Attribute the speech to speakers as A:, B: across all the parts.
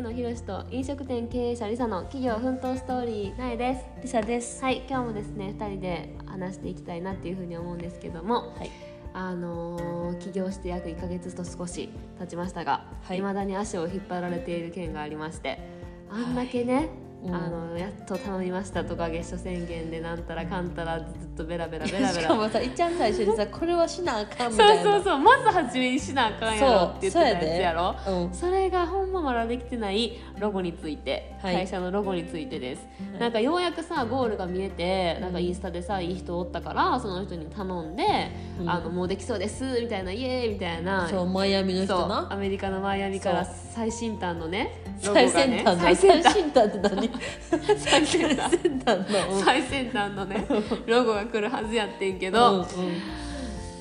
A: 竹野博と飲食店経営者リサの企業奮闘ストーリーなえです
B: リサです。
A: はい今日もですね2人で話していきたいなっていうふうに思うんですけども
B: はい。
A: あのー起業して約1ヶ月と少し経ちましたが、
B: はい
A: 未だに足を引っ張られている件がありましてあんだけね、
B: うん
A: あのやっと頼みましたとか月初宣言でなんたらかんたらずっとベラベラベラベ
B: し
A: ラ
B: かもさ、いっちゃん最初にさ、これはしなあかんみ
A: そう
B: たいな。
A: そうそうまず初めにしなあかんやろって言ってたやつやろ。
B: そううん。
A: それがほんままだできてないロゴについて、
B: はい。
A: 会社のロゴについてです、
B: はい。
A: なんかようやくさゴールが見えてなんかインスタでさいい人おったからその人に頼んで、
B: うん。
A: あのもうできそうですみたいなイエーイみたいな。
B: そう、マイアミの人
A: そう
B: な。
A: アメリカのマイアミから
B: そう。
A: 最新端のねロゴが
B: 最
A: ね
B: 先端の。
A: 最先端。
B: 最先端って何？最先端の。うん
A: 最先端のねロゴが来るはずやってんけ
B: うん
A: ど、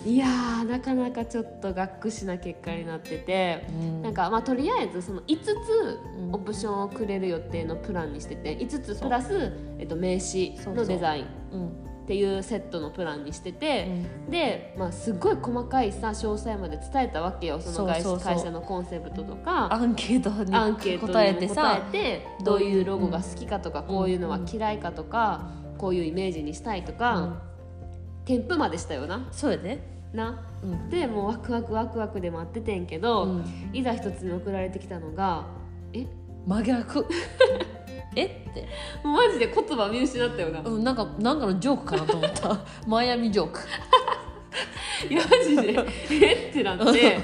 A: いやーなかなかちょっとがっくしな結果になってて、
B: うん。
A: なんかまあとりあえずその5つ
B: うん。
A: オプションをくれる予定のプランにしてて。5つプラス、えっと、名刺のデザイン。
B: うん
A: っていうセットのプランにしてて、で、まあ、すっごい細かいさ詳細まで伝えたわけよ。その会社のコンセプトとか。
B: アンケートに
A: アンケート
B: 答えてさ
A: 答えてどういうロゴが好きかとか、こういうのは嫌いかとか、こういうイメージにしたいとか、添付までしたよな。
B: そうやね
A: な。
B: うん。
A: でもうワクワクワクワクで待っててんけど、
B: うん。
A: いざ一つ目送られてきたのがえ？
B: 真逆 え？って。
A: マジで言葉見失ったよな、
B: うんなんかなんかのジョークかなと思った。マイアミジョーク。
A: いやマジで？え？ってなって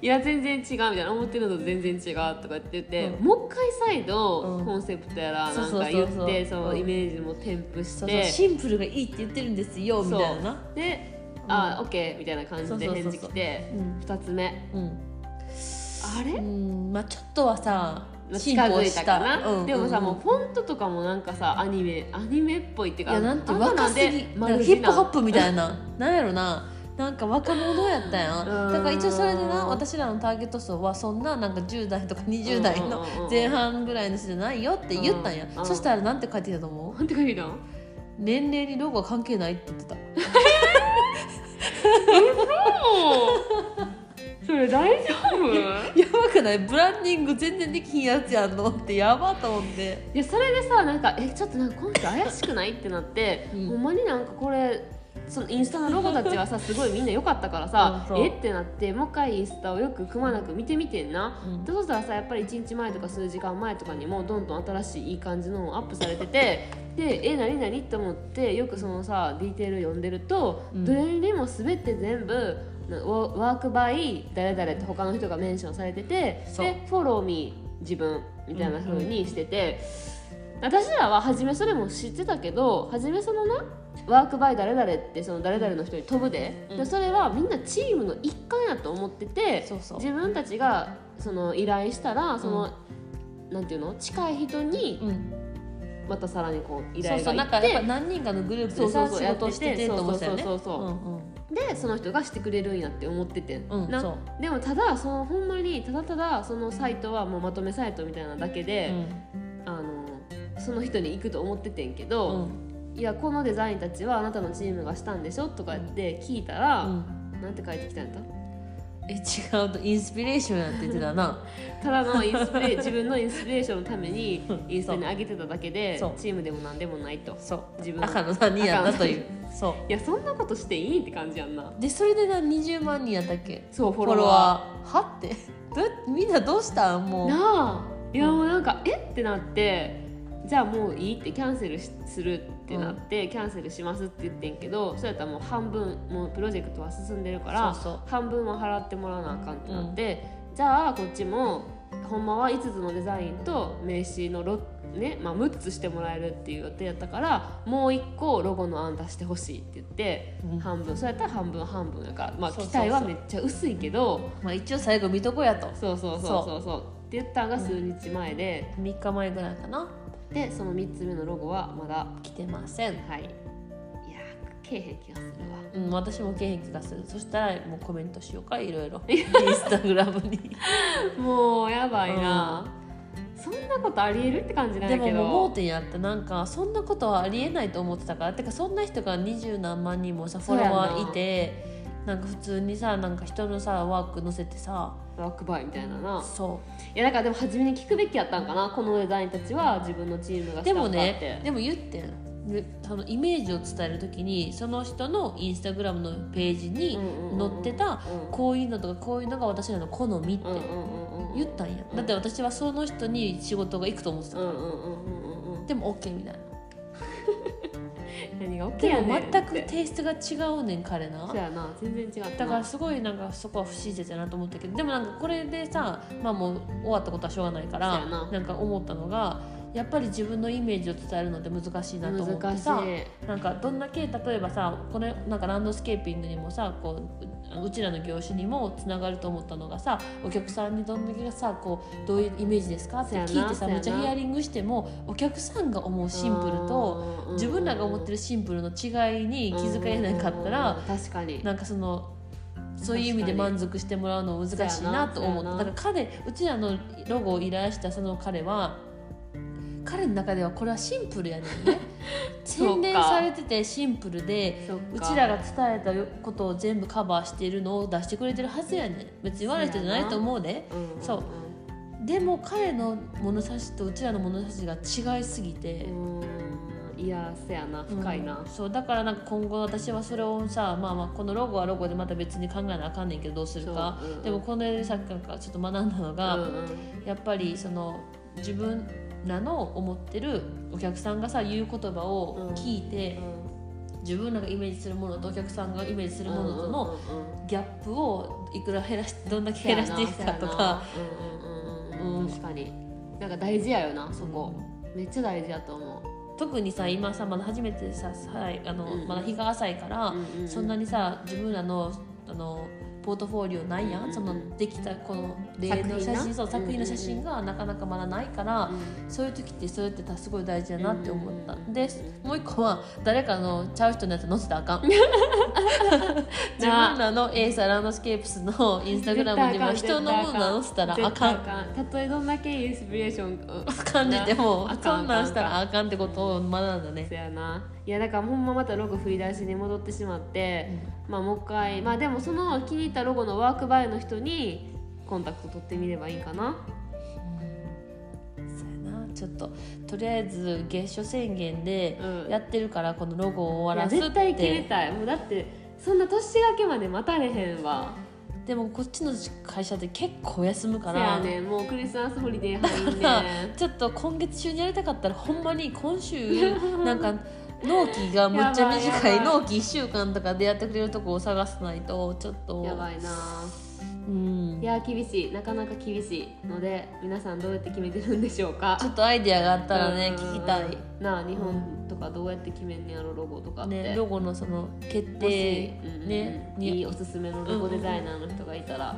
A: いや全然違うみたいな。思ってるのと全然違うとかって言って、
B: うん。
A: もう一回再度、
B: うん。
A: コンセプトやらなんか言ってその
B: うん。
A: イメージも添付して。
B: シンプルがいいって言ってるんですよみたいな。な
A: で「あオッケー」みたいな感じで返事来て
B: うん。
A: 二つ目。
B: うん。
A: あれ？
B: うん。まあちょっとはさ進
A: 近づい
B: た
A: かな、
B: うん
A: でもさ、
B: うん。
A: もうフォントとかもなんかさアニメアニメっぽいっていうか
B: いやなんて若すぎヒップホップみたいな。なんやろな。なんか若者やったや
A: うん。
B: んだから一応それでな私らのターゲット層はそんななんか10代とか20代の前半ぐらいの人じゃないよって言ったんや、
A: うん
B: そしたらなんて書いてたと思う？
A: なんて書いてたの？
B: 年齢にロゴは関係ないって言ってた。
A: それ大丈夫？
B: やばくない？ブランディング全然できひんやつやんのってやばと思って。
A: いやそれでさなんかえちょっとなんかこの人怪しくない？ってなって、
B: うん。
A: ほんまになんかこれそのインスタのロゴたちはさすごいみんな良かったからさえってなってもう一回インスタをよくくまなく見てみてんな、
B: うん。
A: でそしたらさやっぱり1日前とか数時間前とかにもどんどん新しいいい感じのをアップされててでえ何何って思ってよくそのさディテール読んでると、
B: うん
A: どれにも全て全部なワワークバイ誰々って他の人がメンションされててでフォローミー自分みたいな風にしてて、私らは初めそれも知ってたけど初めそのなワークバイ誰々ってその誰々の人に飛ぶで,、
B: うん。
A: でそれはみんなチームの一環やと思ってて
B: そうそう。
A: 自分たちがその依頼したらその、なんていうの？近い人に
B: うん。
A: またさらにこう依
B: そうそうなん
A: 頼がいって
B: かやっぱ何人かのグループ
A: そう
B: でさ
A: そうそう
B: 仕事しててって思ってたよね。
A: そうそうそうそう
B: う。んうん。
A: でその人がしてくれるんやって思っててん、な
B: うんそ
A: でもただそのほんまにただただそのサイトはもうまとめサイトみたいなだけで、あのその人に行くと思っててんけ
B: う
A: ど、
B: ん。
A: いやこのデザインたちはあなたのチームがしたんでしょとかって聞いたら、
B: うん。
A: なんて書いてきたんやった
B: え違うとインスピレーションやって言ってたな。
A: ただのインスピレ自分のインスピレーションのために インスタに上げてただけでチームでも何でもないと。
B: そう。
A: 自分の。
B: 赤の3人やったという。そ
A: いやそんなことしていいって感じやんな。
B: うでそれでな20万人やったっけ？
A: そうフ
B: フォロ
A: ワ
B: ワー。はって。どみんなどうしたん？もう。
A: ーなあ。いやもうなんかえ？ってなってじゃあもういいってキャンセルしするってなって、キャンセルしますって言ってんけどそうやったらもう半分もうプロジェクトは進んでるから半分は払ってもらわなあかんってなって、じゃあこっちもほんまは5つのデザインと名刺のロねまあ、6つしてもらえるっていう予定やったからもう1個ロゴの案出してほしいって言って、
B: うん。
A: 半分。そうやったら半分半分やから、まあ、期待はめっちゃ薄いけど
B: まあ一応最後見とこやと。
A: そうそうそうそうそう。って言ったんが数日前で、
B: 3日前ぐらいかな
A: でその3つ目のロゴはまだ
B: 来てません。
A: はい。いやーけえへん気がするわ。
B: うん、私も経験気がする。そしたらもうコメントしようかいろいろ。インスタグラムに。
A: もうやばいな、そんなことありえるって感じなん
B: で
A: やけど。
B: ももう盲点やってなんかそんなことはありえないと思ってたから。てかそんな人が二十何万人もさフォロワーいてなんか普通にさなんか人のさワーク載せてさ
A: ワークバイみたいなな。
B: そ
A: いやだからでも初めに聞くべきやったんかなこのデザインたちは自分のチームが
B: うでもねでも言ってん。でそのイメージを伝える時にその人のインスタグラムのページに載ってた
A: うん。
B: こういうのとかこういうのが私らの好みって言ったんや。だって私はその人に仕事が行くと思ってたから。でも OK みたいな
A: 何が OK
B: でも
A: やねん
B: 全くテイストが違うねん彼な。
A: そうやな。全然違ったな。
B: だからすごいなんかそこは不親切やなと思ったけどでもなんかこれでさまあもう終わったことはしょうがないから
A: そうやな。
B: なんか思ったのがやっぱり自分のイメージを伝えるのって難しいなと思って
A: 難しい。
B: さなんかどんだけ例えばさこれなんかランドスケーピングにもさこうううちらの業種にもつながると思ったのがさお客さんにどんだけさこうどういうイメージですか？って聞いてさめっちゃヒアリングしてもお客さんが思うシンプルと自分らが思って
A: る
B: るシンプルの違いに気づかれなかったら
A: 確かに。
B: なんかそのそういう意味で満足してもらうの難しいなと思った。だから彼うちらのロゴを依頼したその彼は彼の中ではこれはシンプルやねんね。洗練されててシンプルでう
A: か。
B: ちらが伝えたことを全部カバーしているのを出してくれてるはずやねん。別に悪い人じゃないと思うで。
A: うん
B: そう。でも彼の物差しとうちらの物差しが違いすぎて、
A: うん。いやせやな。深いな。
B: うん。そう。だからなんか今後私はそれをさまあまあこのロゴはロゴでまた別に考えなあかんねんけどどうするか、
A: そう。うん
B: でもこのでさっきからちょっと学んだのが、
A: うんうん。
B: やっぱりその自分らの思ってるお客さんがさ言う言葉を聞いて、自分らがイメージするものとお客さんがイメージするものとのギャップをいくら減らしどんだけ減らしていくかとか。
A: うんうんうんうん。
B: うん。
A: 確かに。なんか大事やよなそこ。めっちゃ大事やと思
B: 特にさ今さまだ初めてささいあの、
A: うん。
B: まだ日が浅いから、
A: ううんうん。
B: そんなにさ自分らのあのポートフォリオないや？ん、
A: うん。
B: そのできたこの例の写
A: 作品な？
B: 真そう作品の写真がなかなかまだないから、
A: うん。
B: そういう時ってそれってすごい大事だなって思った、
A: うん。
B: でもう一個は誰かのちゃう人のやつ載せたらあかん。自分らのエーサランドスケープスのインスタグラムにも人のもの載せたらあかん。
A: たとえどんだけインスピレーション
B: 感じてもそんなんしたらあかんってことを学んだね。
A: そやないやだからほんままたロゴ振り出しに戻ってしまって、まあもう一回まあでもその気に入ったロゴのワークバイの人にコンタクト取ってみればいいかな。
B: そうやな。ちょっととりあえず月初宣言で
A: うん。
B: やってるからこのロゴを終わらすって
A: 絶対決めた。いもうだってそんな年明けまで待たれへんわ。
B: でもこっちの会社って結構休むか
A: せ
B: ら
A: やねん。もうクリスマスホリデー入んねん。
B: ちょっと今月中にやりたかったらほんまに今週 なんか納期がむっちゃ短い納期1週間とかでやってくれるとこを探さないとちょっと。
A: やばいな。
B: うん。
A: いや厳しい。なかなか厳しいので皆さんどうやって決めてるんでしょうか。
B: ちょっとアイディアがあったらね
A: うん。
B: 聞きたい。
A: なあ日本とかどうやって決めんねやろロゴとかって、
B: ねロゴのその決定ね
A: いい
B: に
A: おすすめのロゴデザイナーの人がいたら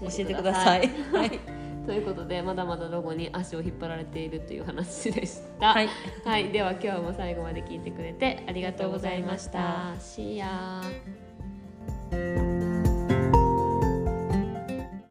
A: 教
B: 教えて
A: えてください。
B: ください。はい
A: ということでまだまだロゴに足を引っ張られているという話でした。
B: はい、
A: はい、では今日も最後まで聞いてくれてありがとうございました。See ya